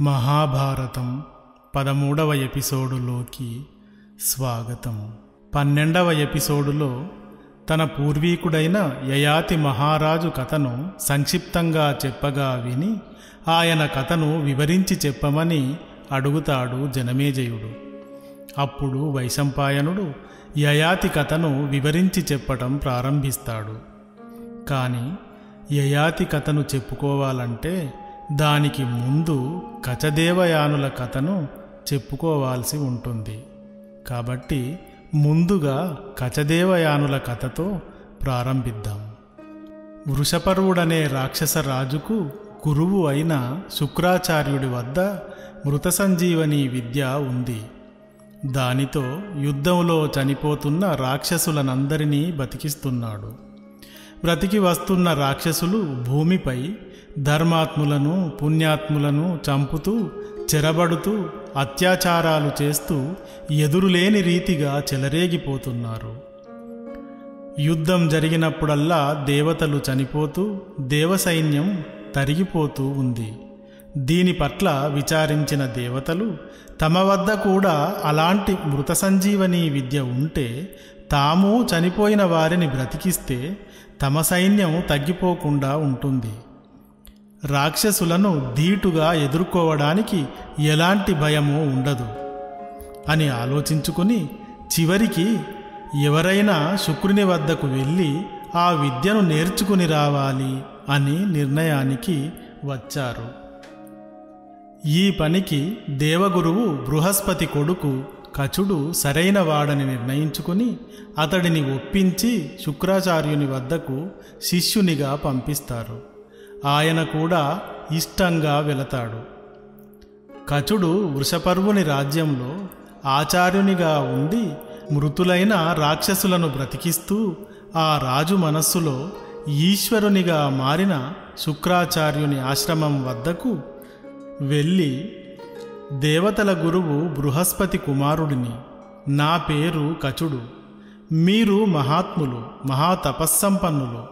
మహాభారతం పదమూడవ ఎపిసోడులోకి స్వాగతం. పన్నెండవ ఎపిసోడులో తన పూర్వీకుడైన యయాతి మహారాజు కథను సంక్షిప్తంగా చెప్పగా విని ఆయన కథను వివరించి చెప్పమని అడుగుతాడు జనమేజయుడు. అప్పుడు వైశంపాయనుడు యయాతి కథను వివరించి చెప్పటం ప్రారంభిస్తాడు. కానీ యయాతి కథను చెప్పుకోవాలంటే దానికి ముందు కచదేవయానుల కథను చెప్పుకోవాల్సి ఉంటుంది. కాబట్టి ముందుగా కచదేవయానుల కథతో ప్రారంభిద్దాం. వృషపరువుడనే రాక్షస రాజుకు గురువు అయిన శుక్రాచార్యుడి వద్ద మృత సంజీవని విద్య ఉంది. దానితో యుద్ధంలో చనిపోతున్న రాక్షసులనందరినీ బతికిస్తున్నాడు. బ్రతికి వస్తున్న రాక్షసులు భూమిపై ధర్మాత్ములను పుణ్యాత్ములను చంపుతూ చెరబడుతూ అత్యాచారాలు చేస్తూ ఎదురులేని రీతిగా చెలరేగిపోతున్నారు. యుద్ధం జరిగినప్పుడల్లా దేవతలు చనిపోతూ దేవసైన్యం తరిగిపోతూ ఉంది. దీని పట్ల విచారించిన దేవతలు తమ వద్ద కూడా అలాంటి మృత సంజీవని విద్య ఉంటే తాము చనిపోయిన వారిని బ్రతికిస్తే తమ సైన్యం తగ్గిపోకుండా ఉంటుంది. రాక్షసులను ధీటుగా ఎదుర్కోవడానికి ఎలాంటి భయము ఉండదు అని ఆలోచించుకుని చివరికి ఎవరైనా శుక్రుని వద్దకు వెళ్ళి ఆ విద్యను నేర్చుకుని రావాలి అని నిర్ణయానికి వచ్చారు. ఈ పనికి దేవగురువు బృహస్పతి కొడుకు కచుడు సరైన వాడని నిర్ణయించుకుని అతడిని ఒప్పించి శుక్రాచార్యుని వద్దకు శిష్యునిగా పంపిస్తారు. ఆయన కూడా ఇష్టంగా వెళతాడు. కచుడు వృషపర్వుని రాజ్యంలో ఆచార్యునిగా ఉండి మృతులైన రాక్షసులను బ్రతికిస్తూ ఆ రాజు మనస్సులో ఈశ్వరునిగా మారిన శుక్రాచార్యుని ఆశ్రమం వద్దకు వెళ్ళి దేవతల గురువు బృహస్పతి కుమారుడిని నా పేరు కచుడు మీరు మహాత్ములు మహాతపస్సంపన్నులు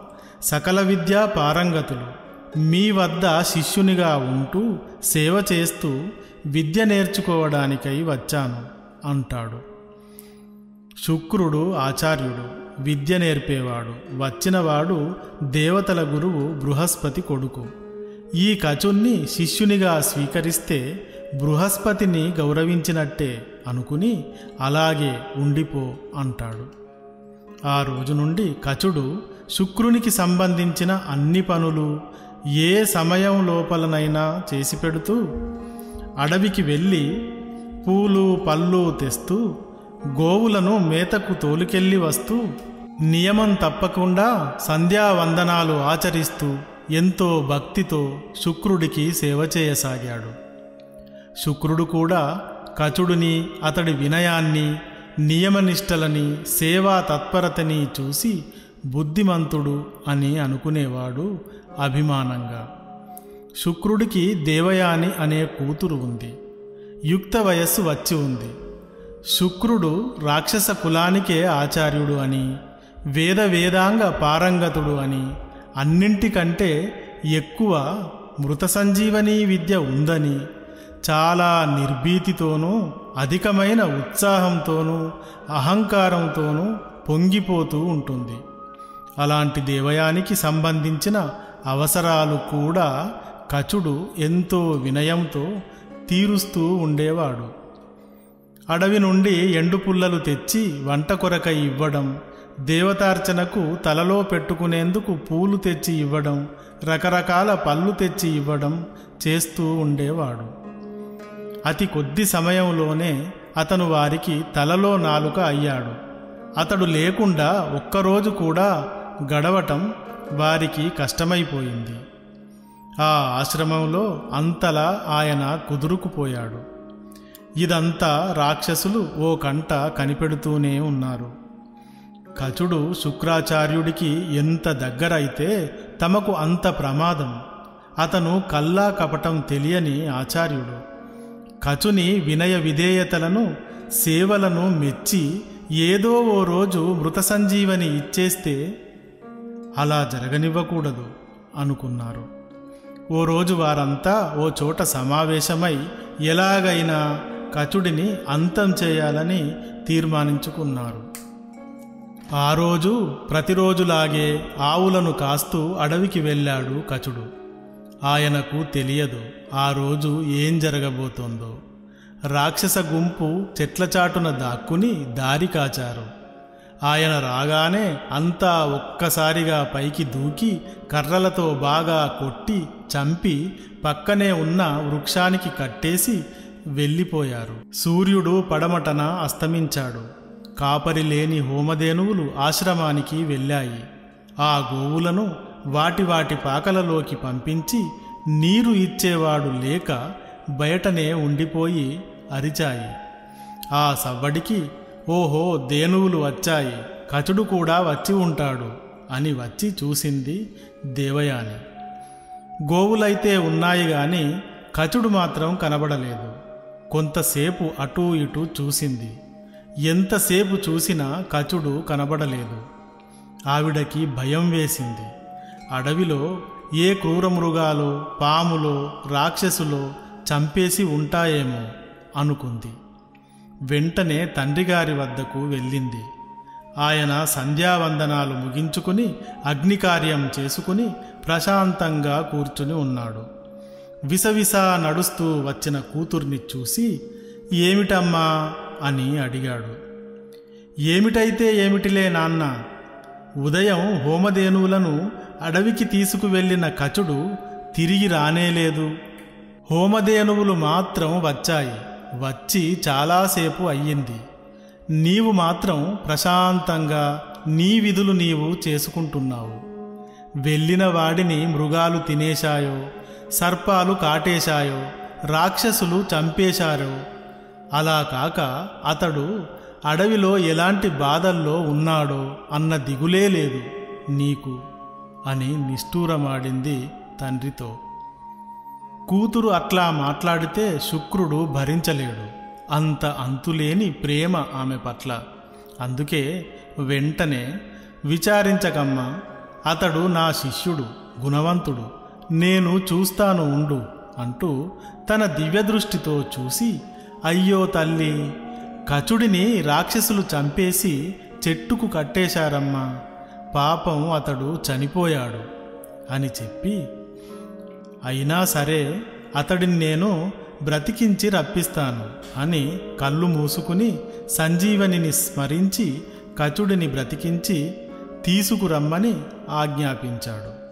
సకల విద్యా పారంగతులు మీ వద్ద శిష్యునిగా ఉంటూ సేవ చేస్తూ విద్య నేర్చుకోవడానికై వచ్చాను అంటాడు. శుక్రుడు ఆచార్యుడు విద్య నేర్పేవాడు వచ్చినవాడు దేవతల గురువు బృహస్పతి కొడుకు. ఈ కచుణ్ణి శిష్యునిగా స్వీకరిస్తే బృహస్పతిని గౌరవించినట్టే అనుకుని అలాగే ఉండిపో అంటాడు. ఆ రోజు నుండి కచుడు శుక్రునికి సంబంధించిన అన్ని పనులు ఏ సమయం లోపలనైనా చేసి పెడుతూ అడవికి వెళ్ళి పూలు పళ్ళు తెస్తూ గోవులను మేతకు తోలుకెళ్ళి వస్తూ నియమం తప్పకుండా సంధ్యావందనాలు ఆచరిస్తూ ఎంతో భక్తితో శుక్రుడికి సేవ చేయసాగాడు. శుక్రుడు కూడా కచుడిని అతడి వినయాన్ని నియమనిష్టలని సేవా తత్పరతని చూసి బుద్ధిమంతుడు అని అనుకునేవాడు. అభిమానంగా. శుక్రుడికి దేవయాని అనే కూతురు ఉంది. యుక్త వయస్సు వచ్చి ఉంది. శుక్రుడు రాక్షస కులానికే ఆచార్యుడు అని వేద వేదాంగ పారంగతుడు అని అన్నింటికంటే ఎక్కువ మృత సంజీవనీ విద్య ఉందని చాలా నిర్భీతితోనూ అధికమైన ఉత్సాహంతోనూ అహంకారంతోనూ పొంగిపోతూ ఉంటుంది. అలాంటి దేవయానికి సంబంధించిన అవసరాలు కూడా కచుడు ఎంతో వినయంతో తీరుస్తూ ఉండేవాడు. అడవి నుండి ఎండు పుల్లలు తెచ్చి వంట కొరకై ఇవ్వడం దేవతార్చనకు తలలో పెట్టుకునేందుకు పూలు తెచ్చి ఇవ్వడం రకరకాల పళ్ళు తెచ్చి ఇవ్వడం చేస్తూ ఉండేవాడు. అతి కొద్ది సమయంలోనే అతను వారికి తలలో నాలుక అయ్యాడు. అతడు లేకుండా ఒక్కరోజు కూడా గడవటం వారికి కష్టమైపోయింది. ఆ ఆశ్రమంలో అంతలా ఆయన కుదురుకుపోయాడు. ఇదంతా రాక్షసులు ఓ కంట కనిపెడుతూనే ఉన్నారు. కచుడు శుక్రాచార్యుడికి ఎంత దగ్గరైతే తమకు అంత ప్రమాదం. అతను కల్లా కపటం తెలియని ఆచార్యుడు. కచుని వినయ విధేయతలను సేవలను మెచ్చి ఏదో ఓ రోజు మృత సంజీవని ఇచ్చేస్తే అలా జరగనివ్వకూడదు అనుకున్నారు. ఓ రోజు వారంతా ఓ చోట సమావేశమై ఎలాగైనా కచుడిని అంతం చేయాలని తీర్మానించుకున్నారు. ఆ రోజు ప్రతిరోజులాగే ఆవులను కాస్తూ అడవికి వెళ్ళాడు కచుడు. ఆయనకు తెలియదు ఆ రోజు ఏం జరగబోతోందో. రాక్షస గుంపు చెట్ల చాటున దాక్కుని దారి కాచారు. ఆయన రాగానే అంతా ఒక్కసారిగా పైకి దూకి కర్రలతో బాగా కొట్టి చంపి పక్కనే ఉన్న వృక్షానికి కట్టేసి వెళ్ళిపోయారు. సూర్యుడు పడమటన అస్తమించాడు. కాపరి లేని హోమధేనువులు ఆశ్రమానికి వెళ్ళాయి. ఆ గోవులను వాటి వాటి పాకలలోకి పంపించి నీరు ఇచ్చేవాడు లేక బయటనే ఉండిపోయి అరిచాయి. ఆ సవ్వడికి ఓహో దేనువులు వచ్చాయి. కచుడు కూడా వచ్చి ఉంటాడు అని వచ్చి చూసింది దేవయాని. గోవులైతే ఉన్నాయి గాని కచుడు మాత్రం కనబడలేదు. కొంతసేపు అటూ ఇటూ చూసింది. ఎంతసేపు చూసినా కచుడు కనబడలేదు. ఆవిడకి భయం వేసింది. అడవిలో ఏ క్రూరమృగాలో పాములో రాక్షసులో చంపేసి ఉంటాయేమో అనుకుంది. వెంటనే తండ్రిగారి వద్దకు వెళ్ళింది. ఆయన సంధ్యావందనాలు ముగించుకుని అగ్నికార్యం చేసుకుని ప్రశాంతంగా కూర్చుని ఉన్నాడు. విసవిస నడుస్తూ వచ్చిన కూతుర్ని చూసి ఏమిటమ్మా? అని అడిగాడు. ఏమిటైతే ఏమిటిలే నాన్న? ఉదయం హోమధేనువులను అడవికి తీసుకువెళ్ళిన కచుడు తిరిగి రానేలేదు. హోమధేనువులు మాత్రం వచ్చాయి. వచ్చి చాలాసేపు అయ్యింది. నీవు మాత్రం ప్రశాంతంగా నీ విధులు నీవు చేసుకుంటున్నావు. వెళ్ళిన వాడిని మృగాలు తినేశాయో సర్పాలు కాటేశాయో రాక్షసులు చంపేశారో అలా కాక అతడు అడవిలో ఎలాంటి బాధల్లో ఉన్నాడో అన్న దిగులే లేదు నీకు అని నిష్ఠూరమాడింది తండ్రితో. కూతురు అట్లా మాట్లాడితే శుక్రుడు భరించలేడు. అంత అంతులేని ప్రేమ ఆమె పట్ల. అందుకే వెంటనే విచారించకమ్మా అతడు నా శిష్యుడు గుణవంతుడు నేను చూస్తాను ఉండు అంటూ తన దివ్యదృష్టితో చూసి అయ్యో తల్లి కచుడిని రాక్షసులు చంపేసి చెట్టుకు కట్టేశారమ్మా పాపం అతడు చనిపోయాడు అని చెప్పి అయినా సరే అతడిని నేను బ్రతికించి రప్పిస్తాను అని కళ్ళు మూసుకుని సంజీవనిని స్మరించి కచుడిని బ్రతికించి తీసుకురమ్మని ఆజ్ఞాపించాడు.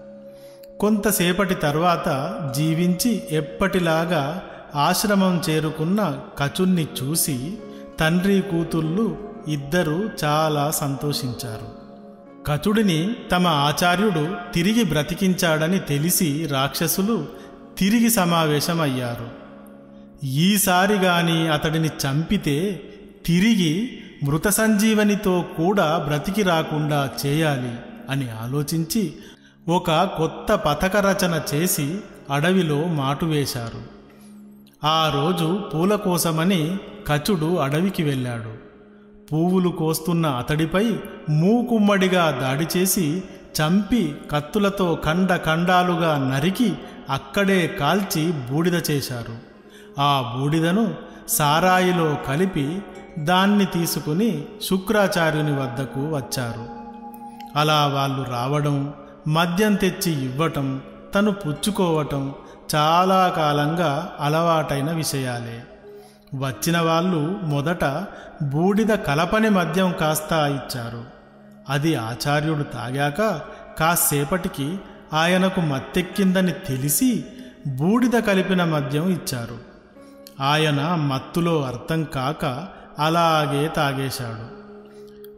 కొంతసేపటి తర్వాత జీవించి ఎప్పటిలాగా ఆశ్రమం చేరుకున్న కచుణ్ణి చూసి తండ్రి కూతుళ్ళు ఇద్దరూ చాలా సంతోషించారు. కచుడిని తమ ఆచార్యుడు తిరిగి బ్రతికించాడని తెలిసి రాక్షసులు తిరిగి సమావేశమయ్యారు. ఈసారి గాని అతడిని చంపితే తిరిగి మృత సంజీవనితో కూడా బ్రతికి రాకుండా చేయాలి అని ఆలోచించి ఒక కొత్త పథక రచన చేసి అడవిలో మాటు వేశారు. ఆ రోజు పూల కోసమని కచుడు అడవికి వెళ్ళాడు. పువ్వులు కోస్తున్న అతడిపై మూకుమ్మడిగా దాడి చేసి చంపి కత్తులతో ఖండ ఖండాలుగా నరికి అక్కడే కాల్చి బూడిద చేశారు. ఆ బూడిదను సారాయిలో కలిపి దాన్ని తీసుకుని శుక్రాచార్యుని వద్దకు వచ్చారు. అలా వాళ్ళు రావడం మద్యం తెచ్చి ఇవ్వటం తను పుచ్చుకోవటం చాలా కాలంగా అలవాటైన విషయాలే. వచ్చిన వాళ్ళు మొదట బూడిద కలపని మద్యం కాస్త ఇచ్చారు. అది ఆచార్యుడు తాగాక కాసేపటికి ఆయనకు మత్తెక్కిందని తెలిసి బూడిద కలిపిన మద్యం ఇచ్చారు. ఆయన మత్తులో అర్థం కాక అలాగే తాగేశాడు.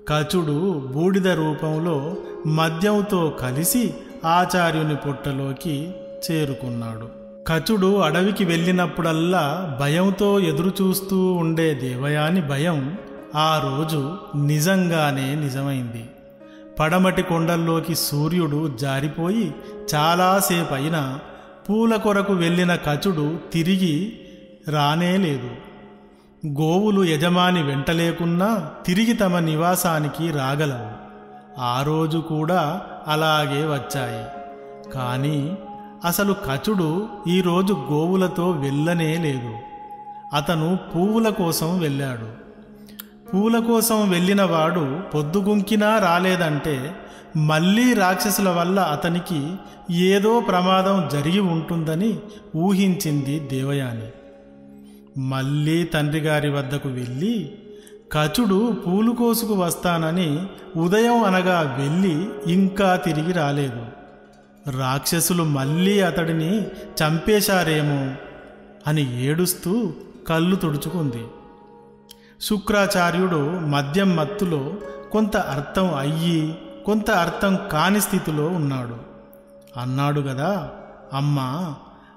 కచుడు బూడిద రూపంలో మద్యంతో కలిసి ఆచార్యుని పొట్టలోకి చేరుకున్నాడు. కచుడు అడవికి వెళ్ళినప్పుడల్లా భయంతో ఎదురుచూస్తూ ఉండే దేవయాని భయం ఆ రోజు నిజంగానే నిజమైంది. పడమటి కొండల్లోకి సూర్యుడు జారిపోయి చాలాసేపు అయినా పూల కొరకు వెళ్ళిన కచుడు తిరిగి రానేలేదు గోవులు యజమాని వెంటలేకున్నా తిరిగి తమ నివాసానికి రాగలవు. ఆ రోజు కూడా అలాగే వచ్చాయి. కానీ అసలు కచుడు ఈరోజు గోవులతో వెళ్ళనే లేదు. అతను పువ్వుల కోసం వెళ్ళాడు. పూల కోసం వెళ్ళిన వాడు పొద్దుగుంకినా రాలేదంటే మళ్ళీ రాక్షసుల వల్ల అతనికి ఏదో ప్రమాదం జరిగి ఉంటుందని ఊహించింది దేవయాని. మళ్ళీ తండ్రి గారి వద్దకు వెళ్ళి కచుడు పూలు కోసుకు వస్తానని ఉదయం అనగా వెళ్ళి ఇంకా తిరిగి రాలేదు. రాక్షసులు మళ్ళీ అతడిని చంపేశారేమో అని ఏడుస్తూ కళ్ళు తుడుచుకుంది. శుక్రాచార్యుడు మద్యం మత్తులో కొంత అర్థం అయ్యి కొంత అర్థం కాని స్థితిలో ఉన్నాడు. అన్నాడు గదా అమ్మా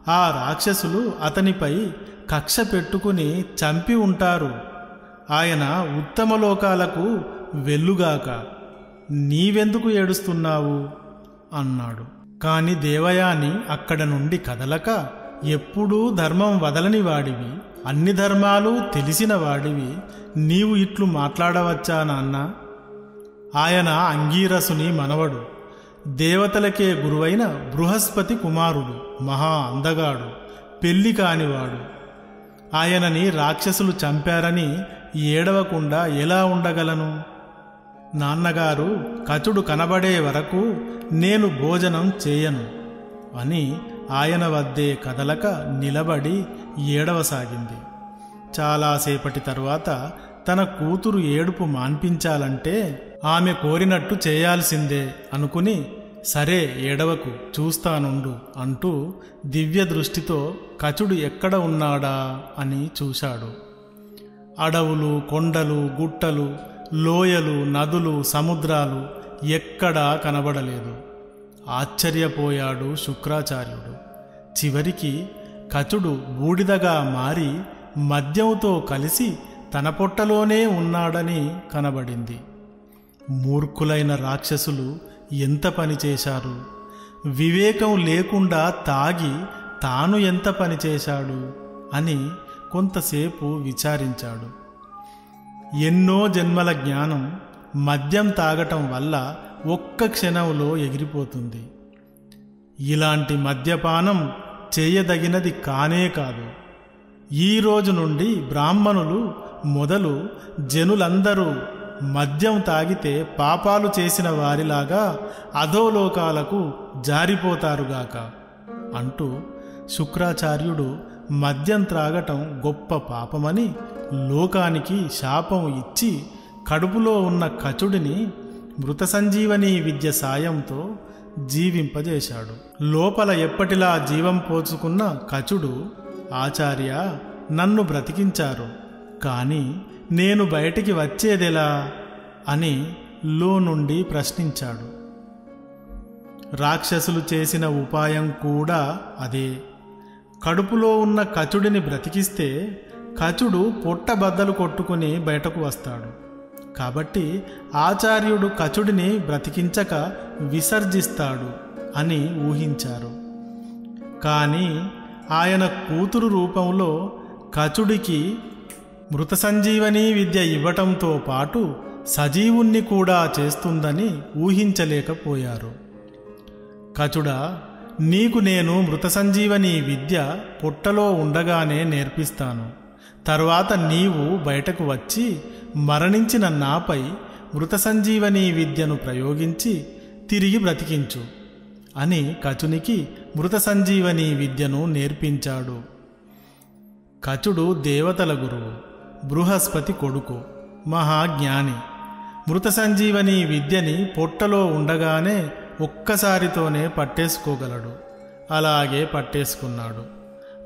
ఆ రాక్షసులు అతనిపై కక్ష పెట్టుకుని చంపి ఉంటారు. ఆయన ఉత్తమ లోకాలకు వెల్లుగాక నీవెందుకు ఏడుస్తున్నావు? అన్నాడు. కాని దేవయాని అక్కడ నుండి కదలక ఎప్పుడూ ధర్మం వదలని వాడివి. అన్ని ధర్మాలు తెలిసిన వాడివి. నీవు ఇట్లు మాట్లాడవచ్చా నాన్న? ఆయన అంగీరసుని మనవడు. దేవతలకే గురువైన బృహస్పతి కుమారుడు. మహా అందగాడు. పెళ్ళి కానివాడు. ఆయనని రాక్షసులు చంపారని ఏడవకుండా ఎలా ఉండగలను? నాన్నగారు కచుడు కనబడే వరకు నేను భోజనం చేయను అని ఆయన వద్దే కదలక నిలబడి ఏడవసాగింది. చాలాసేపటి తరువాత తన కూతురు ఏడుపు మాన్పించాలంటే ఆమె కోరినట్టు చేయాల్సిందే అనుకుని సరే ఏడవకు చూస్తానుండు అంటూ దివ్య దృష్టితో కచుడు ఎక్కడ ఉన్నాడా అని చూశాడు. అడవులు కొండలు గుట్టలు లోయలు నదులు సముద్రాలు ఎక్కడా కనబడలేదు. ఆశ్చర్యపోయాడు శుక్రాచార్యుడు. చివరికి కచుడు బూడిదగా మారి మద్యంతో కలిసి తన పొట్టలోనే ఉన్నాడని కనబడింది. మూర్ఖులైన రాక్షసులు ఎంత పని చేశారు? వివేకం లేకుండా తాగి తాను ఎంత పని చేశాడు? అని కొంతసేపు విచారించాడు. ఎన్నో జన్మల జ్ఞానం మద్యం తాగటం వల్ల ఒక్క క్షణంలో ఎగిరిపోతుంది. ఇలాంటి మద్యపానం చేయదగినది కానే కాదు. ఈ రోజు నుండి బ్రాహ్మణులు మొదలు జనులందరూ మద్యం తాగితే పాపాలు చేసిన వారిలాగా అధోలోకాలకు జారిపోతారుగాక అంటూ శుక్రాచార్యుడు మద్యం త్రాగటం గొప్ప పాపమని లోకానికి శాపం ఇచ్చి కడుపులో ఉన్న కచుడిని మృత సంజీవని విద్య సాయంతో జీవింపజేశాడు. లోపల ఎప్పటిలా జీవం పోచుకున్న కచుడు ఆచార్య నన్ను బ్రతికించారు కానీ నేను బయటికి వచ్చేదెలా అని లో నుండి ప్రశ్నించాడు. రాక్షసులు చేసిన ఉపాయం కూడా అదే. కడుపులో ఉన్న కచుడిని బ్రతికిస్తే కచుడు పొట్టబద్దలు కొట్టుకుని బయటకు వస్తాడు. కాబట్టి ఆచార్యుడు కచుడిని బ్రతికించక విసర్జిస్తాడు అని ఊహించారు. కానీ ఆయన కూతురు రూపంలో కచుడికి మృత సంజీవనీ విద్య ఇవ్వటంతో పాటు సజీవుణ్ణి కూడా చేస్తుందని ఊహించలేకపోయారు. కచుడా నీకు నేను మృత సంజీవనీ విద్య పుట్టలో ఉండగానే నేర్పిస్తాను. తర్వాత నీవు బయటకు వచ్చి మరణించిన నాపై మృత సంజీవనీ విద్యను ప్రయోగించి తిరిగి బ్రతికించు అని కచునికి మృత సంజీవనీ విద్యను నేర్పించాడు. కచుడు దేవతల గురువు బృహస్పతి కొడుకు మహాజ్ఞాని. మృత సంజీవని విద్యని పొట్టలో ఉండగానే ఒక్కసారితోనే పట్టేసుకోగలడు. అలాగే పట్టేసుకున్నాడు.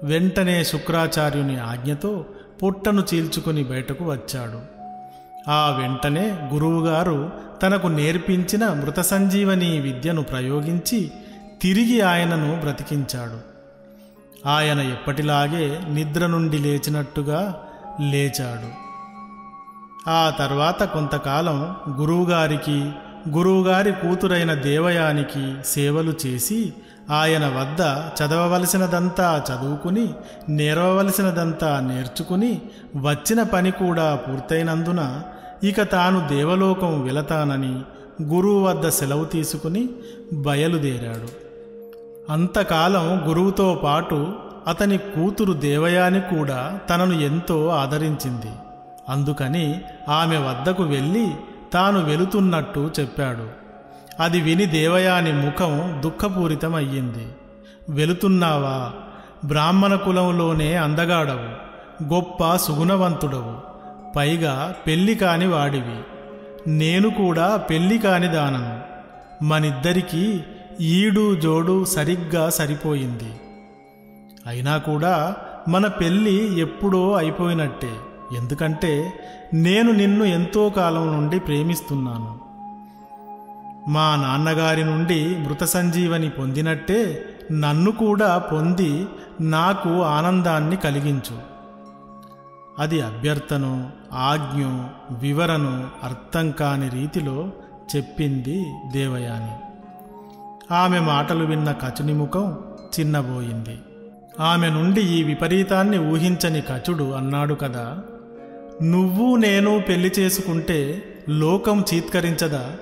వెంటనే శుక్రాచార్యుని ఆజ్ఞతో పొట్టను చీల్చుకుని బయటకు వచ్చాడు. ఆ వెంటనే గురువుగారు తనకు నేర్పించిన మృత సంజీవని విద్యను ప్రయోగించి తిరిగి ఆయనను బ్రతికించాడు. ఆయన ఎప్పటిలాగే నిద్ర నుండి లేచినట్టుగా లేచాడు. ఆ తర్వాత కొంతకాలం గురువుగారికి గురువుగారి కూతురైన దేవయానికి సేవలు చేసి ఆయన వద్ద చదవవలసినదంతా చదువుకుని నేర్వవలసినదంతా నేర్చుకుని వచ్చిన పని కూడా పూర్తయినందున ఇక తాను దేవలోకం వెళతానని గురువు వద్ద సెలవు తీసుకుని బయలుదేరాడు. అంతకాలం గురువుతో పాటు అతని కూతురు దేవయాని కూడా తనను ఎంతో ఆదరించింది. అందుకని ఆమె వద్దకు వెళ్ళి తాను వెళుతున్నట్టు చెప్పాడు. అది విని దేవయాని ముఖం దుఃఖపూరితమయ్యింది. వెళుతున్నావా బ్రాహ్మణ కులంలోనే అందగాడవు. గొప్ప సుగుణవంతుడవు. పైగా పెళ్ళి కాని వాడివి. నేను కూడా పెళ్ళి కాని దానను మనిద్దరికీ ఈడు జోడు సరిగ్గా సరిపోయింది. అయినా కూడా మన పెళ్ళి ఎప్పుడో అయిపోయినట్టే. ఎందుకంటే నేను నిన్ను ఎంతో కాలం నుండి ప్రేమిస్తున్నాను. మా నాన్నగారి నుండి మృత సంజీవని పొందినట్టే నన్ను కూడా పొంది నాకు ఆనందాన్ని కలిగించు. అది అభ్యర్థను ఆజ్ఞో వివరణను అర్థం కాని రీతిలో చెప్పింది దేవయాని. ఆమె మాటలు విన్న కచుని ముఖం చిన్నబోయింది. ఆమె నుండి ఈ విపరీతాన్ని ఊహించని కచుడు అన్నాడు కదా నువ్వు నేను పెళ్ళి చేసుకుంటే లోకం చీత్కరించదా?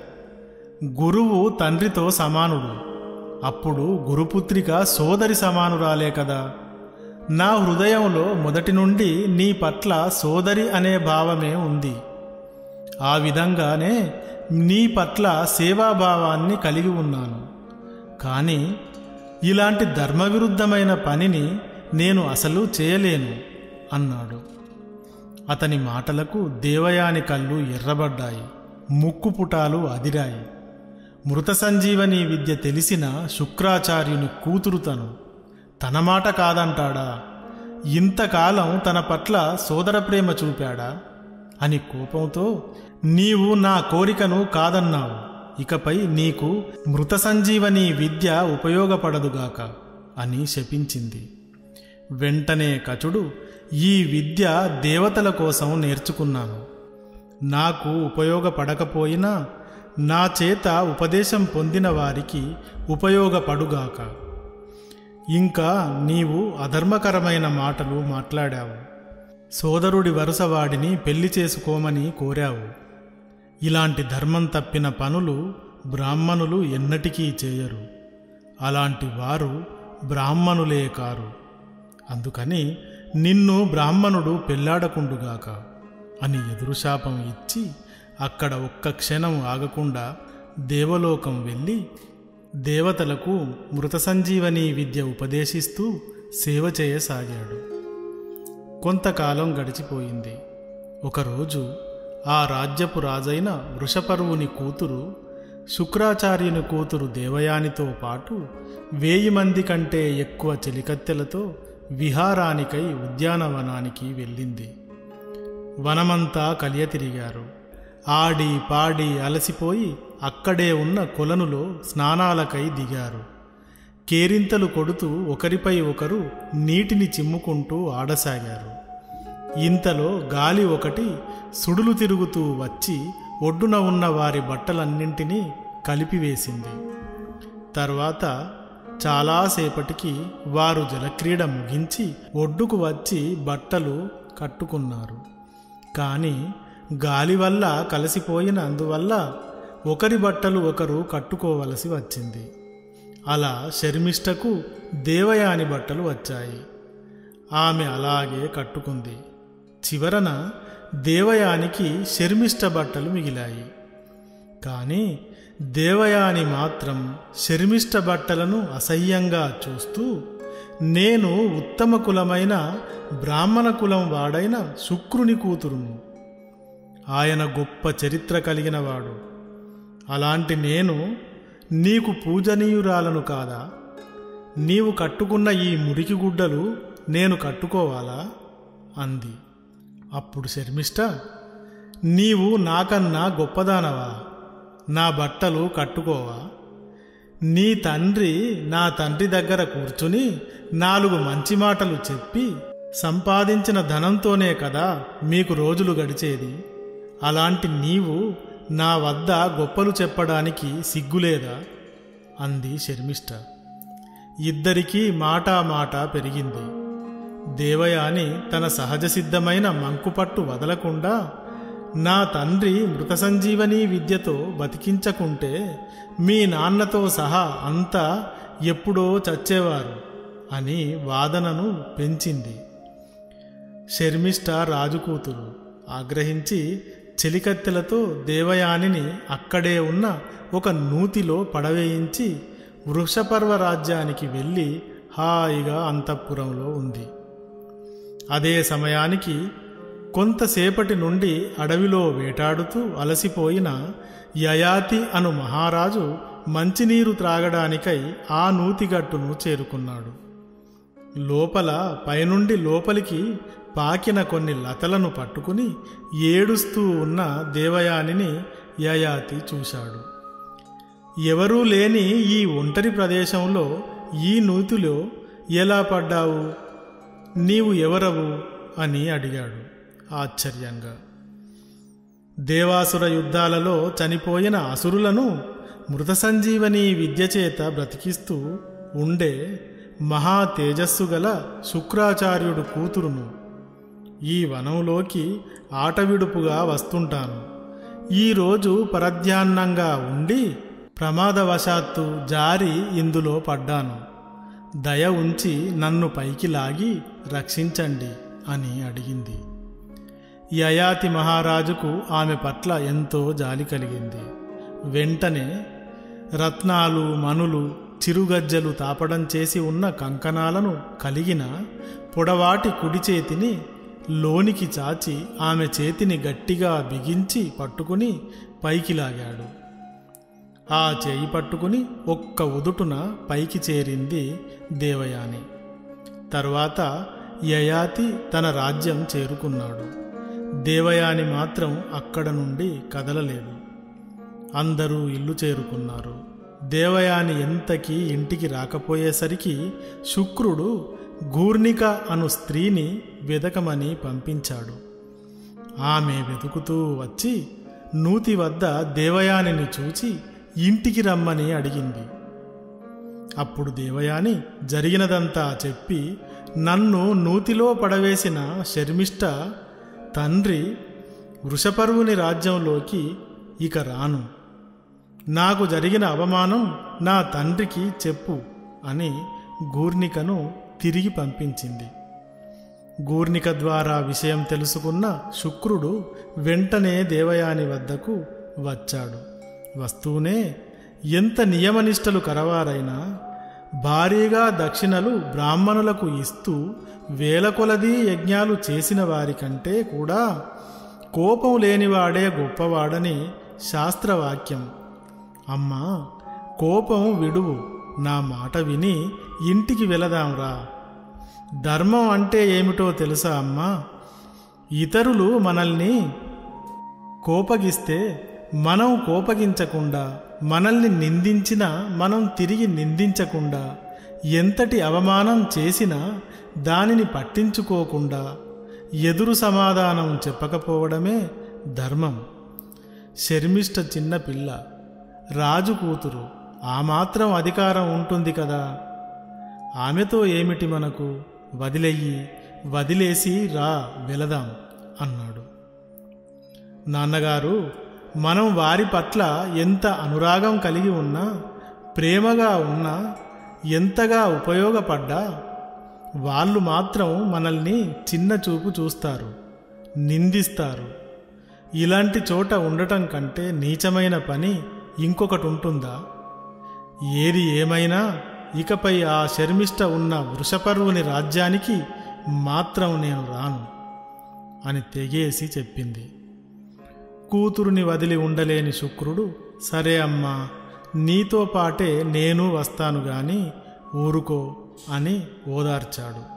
గురువు తండ్రితో సమానుడు. అప్పుడు గురుపుత్రిక సోదరి సమానురాలే కదా. నా హృదయంలో మొదటి నుండి నీ పట్ల సోదరి అనే భావమే ఉంది. ఆ విధంగానే నీ పట్ల సేవాభావాన్ని కలిగి ఉన్నాను. కానీ ఇలాంటి ధర్మవిరుద్ధమైన పనిని నేను అసలు చేయలేను అన్నాడు. అతని మాటలకు దేవయాని కళ్ళు ఎర్రబడ్డాయి ముక్కు పుటాలు అదిరాయి. మృత సంజీవని విద్య తెలిసిన శుక్రాచార్యుని కూతురు తను. తన మాట కాదంటాడా? ఇంతకాలం తన పట్ల సోదర ప్రేమ చూపాడా? అని కోపంతో నీవు నా కోరికను కాదన్నావు. ఇకపై నీకు మృత సంజీవని విద్య ఉపయోగపడదుగాక అని శపించింది. వెంటనే కచుడు ఈ విద్య దేవతల కోసం నేర్చుకున్నాను. నాకు ఉపయోగపడకపోయినా నా చేత ఉపదేశం పొందిన వారికి ఉపయోగపడుగాక. ఇంకా నీవు అధర్మకరమైన మాటలు మాట్లాడావు. సోదరుడి వరుసవాడిని పెళ్ళి చేసుకోమని కోరావు. ఇలాంటి ధర్మం తప్పిన పనులు బ్రాహ్మణులు ఎన్నటికీ చేయరు. అలాంటి వారు బ్రాహ్మణులే కారు. అందుకని నిన్ను బ్రాహ్మణుడు పెళ్ళాడకుండుగాక అని ఎదురుశాపం ఇచ్చి అక్కడ ఒక్క క్షణం ఆగకుండా దేవలోకం వెళ్ళి దేవతలకు మృత సంజీవని విద్య ఉపదేశిస్తూ సేవ చేయసాగాడు. కొంతకాలం గడిచిపోయింది. ఒకరోజు ఆ రాజ్యపు రాజైన వృషపరువుని కూతురు శుక్రాచార్యుని కూతురు దేవయానితో పాటు వేయి మంది కంటే ఎక్కువ చెలికత్తెలతో విహారానికై ఉద్యానవనానికి వెళ్ళింది. వనమంతా కలియ తిరిగారు ఆడి పాడి అలసిపోయి అక్కడే ఉన్న కొలనులో స్నానాలకై దిగారు. కేరింతలు కొడుతూ ఒకరిపై ఒకరు నీటిని చిమ్ముకుంటూ ఆడసాగారు. ఇంతలో గాలి ఒకటి సుడులు తిరుగుతూ వచ్చి ఒడ్డున ఉన్న వారి బట్టలన్నింటినీ కలిపివేసింది. తర్వాత చాలాసేపటికి వారు జలక్రీడ ముగించి ఒడ్డుకు వచ్చి బట్టలు కట్టుకున్నారు. కానీ గాలి వల్ల కలిసిపోయిన అందువల్ల ఒకరి బట్టలు ఒకరు కట్టుకోవలసి వచ్చింది. అలా శర్మిష్టకు దేవయాని బట్టలు వచ్చాయి. ఆమె అలాగే కట్టుకుంది. చివరన దేవయానికి శర్మిష్ట బట్టలు మిగిలాయి. కానీ దేవయాని మాత్రం శర్మిష్ట బట్టలను అసహ్యంగా చూస్తూ నేను ఉత్తమ కులమైన బ్రాహ్మణ కులం వాడైన శుక్రుని కూతురును ఆయన గొప్ప చరిత్ర కలిగినవాడు. అలాంటి నేను నీకు పూజనీయురాలను కాదా? నీవు కట్టుకున్న ఈ మురికి గుడ్డలు నేను కట్టుకోవాలా? అంది. అప్పుడు శర్మిష్ట నీవు నాకన్నా గొప్పదానవా? నా బట్టలు కట్టుకోవా? నీ తండ్రి నా తండ్రి దగ్గర కూర్చుని నాలుగు మంచి మాటలు చెప్పి సంపాదించిన ధనంతోనే కదా మీకు రోజులు గడిచేది? అలాంటి నీవు నా వద్ద గొప్పలు చెప్పడానికి సిగ్గులేదా? అంది శర్మిష్ట ఇద్దరికీ మాటా మాట పెరిగింది. దేవయాని తన సహజ సిద్ధమైన మంకుపట్టు వదలకుండా నా తండ్రి మృత సంజీవని విద్యతో బతికించకుంటే మీ నాన్నతో సహా అంతా ఎప్పుడో చచ్చేవారు అని వాదనను పెంచింది. శర్మిష్ట రాజు కూతురు ఆగ్రహించి చెలికత్తెలతో దేవయానిని అక్కడే ఉన్న ఒక నూతిలో పడవేయించి వృషపర్వ రాజ్యానికి వెళ్ళి హాయిగా అంతఃపురంలో ఉంది. అదే సమయానికి కొంతసేపటి నుండి అడవిలో వేటాడుతూ అలసిపోయిన యయాతి అను మహారాజు మంచినీరు త్రాగడానికై ఆ నూతిగట్టును చేరుకున్నాడు. లోపల పైనుండి లోపలికి పాకిన కొన్ని లతలను పట్టుకుని ఏడుస్తూ ఉన్న దేవయానిని యయాతి చూశాడు. ఎవరూ లేని ఈ ఒంటరి ప్రదేశంలో ఈ నూతిలో ఎలా పడ్డావు? నీవు ఎవరవు? అని అడిగాడు ఆశ్చర్యంగా. దేవాసుర యుద్ధాలలో చనిపోయిన అసురులను మృత సంజీవని విద్య చేత బ్రతికిస్తూ ఉండే మహా తేజస్సు గల శుక్రాచార్యుడు కూతురును ఈ వనంలోకి ఆటవిడుపుగా వస్తుంటాను. ఈరోజు పరధ్యాన్నంగా ఉండి ప్రమాదవశాత్తు జారి ఇందులో పడ్డాను. దయ ఉంచి నన్ను పైకి లాగి రక్షించండి అని అడిగింది. యయాతి మహారాజుకు ఆమె పట్ల ఎంతో జాలి కలిగింది. వెంటనే రత్నాలు మనులు చిరుగజ్జలు తాపడం చేసి ఉన్న కంకణాలను కలిగిన పొడవాటి కుడి చేతిని లోనికి చాచి ఆమె చేతిని గట్టిగా బిగించి పట్టుకుని పైకి లాగాడు. ఆ చేయి పట్టుకుని ఒక్క ఉదుటున పైకి చేరింది దేవయాని. తరువాత యయాతి తన రాజ్యం చేరుకున్నాడు. దేవయాని మాత్రం అక్కడ నుండి కదలలేదు. అందరూ ఇల్లు చేరుకున్నారు. దేవయాని ఎంతకీ ఇంటికి రాకపోయేసరికి శుక్రుడు గూర్ణిక అను స్త్రీని వెదకమని పంపించాడు. ఆమె వెతుకుతూ వచ్చి నూతి వద్ద దేవయానిని చూచి ఇంటికి రమ్మని అడిగింది. అప్పుడు దేవయాని జరిగినదంతా చెప్పి నన్ను నూతిలో పడవేసిన శర్మిష్ట తండ్రి వృషపరువుని రాజ్యంలోకి ఇక రాను. నాకు జరిగిన అవమానం నా తండ్రికి చెప్పు అని గూర్ణికను తిరిగి పంపించింది. గూర్నిక ద్వారా విషయం తెలుసుకున్న శుక్రుడు వెంటనే దేవయాని వద్దకు వచ్చాడు. వస్తూనే ఎంత నియమనిష్టలు కరవారైనా భారీగా దక్షిణలు బ్రాహ్మణులకు ఇస్తూ వేల కొలది యజ్ఞాలు చేసిన వారికంటే కూడా కోపం లేనివాడే గొప్పవాడని శాస్త్రవాక్యం. అమ్మా కోపం విడువు. నా మాట విని ఇంటికి వెళదాంరా. ధర్మం అంటే ఏమిటో తెలుసా అమ్మా? ఇతరులు మనల్ని కోపగిస్తే మనం కోపగించకుండా మనల్ని నిందించినా మనం తిరిగి నిందించకుండా ఎంతటి అవమానం చేసినా దానిని పట్టించుకోకుండా ఎదురు సమాధానం చెప్పకపోవడమే ధర్మం. శర్మిష్ట చిన్న పిల్ల రాజు కూతురు ఆ మాత్రం అధికారం ఉంటుంది కదా. ఆమెతో ఏమిటి మనకు? వదిలేయి వదిలేసి రా వెళదాం అన్నాడు. నాన్నగారు మనం వారి పట్ల ఎంత అనురాగం కలిగి ఉన్నా ప్రేమగా ఉన్నా ఎంతగా ఉపయోగపడ్డా వాళ్ళు మాత్రం మనల్ని చిన్న చూపు చూస్తారు నిందిస్తారు. ఇలాంటి చోట ఉండటం కంటే నీచమైన పని ఇంకొకటి ఉంటుందా? ఏది ఏమైనా ఇకపై ఆ శర్మిష్ట ఉన్న వృషపర్వుని రాజ్యానికి మాత్రం నేను రాను అని తెగేసి చెప్పింది. కూతురుని వదిలి ఉండలేని శుక్రుడు సరే అమ్మా నీతో పాటే నేను వస్తాను గాని ఊరుకో అని ఓదార్చాడు.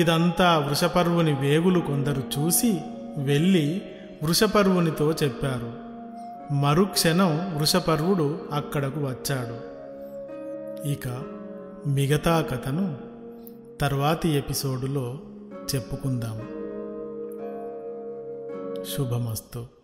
ఇదంతా వృషపర్వుని వేగులు కొందరు చూసి వెళ్ళి వృషపర్వునితో చెప్పారు. మరుక్షణం వృషపర్వుడు అక్కడకు వచ్చాడు. ఇక మిగతా కథను తర్వాతి ఎపిసోడులో చెప్పుకుందాం. శుభమస్తు.